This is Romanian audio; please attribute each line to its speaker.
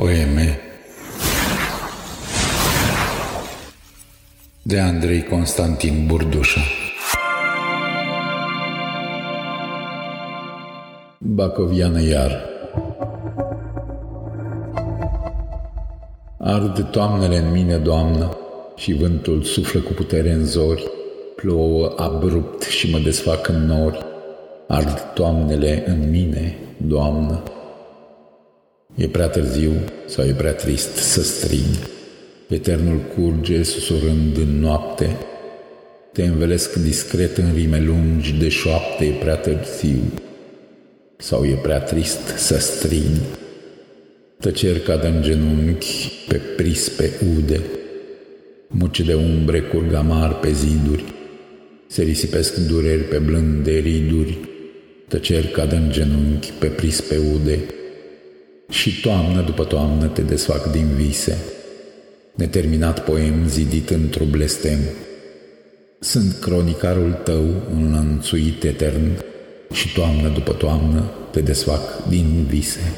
Speaker 1: Poeme de Andrei Constantin Burdușa. Bacoviană iar. Ard toamnele în mine, Doamnă, și vântul suflă cu putere în zori, plouă abrupt și mă desfac în nori. Ard toamnele în mine, Doamnă, E prea târziu sau e prea trist să strig. Eternul curge susurând în noapte. Te învelesc discret în rime lungi de șoapte, e prea târziu sau e prea trist să strig. Tăceri cad în genunchi, pe prispe ude, muci de umbre curg amar pe ziduri, se risipesc dureri pe blânde riduri, tăceri cad în genunchi, pe prispe ude, și toamnă după toamnă te desfac din vise, neterminat poem zidit într-o blestem. Sunt cronicarul tău înlănțuit etern și toamnă după toamnă te desfac din vise.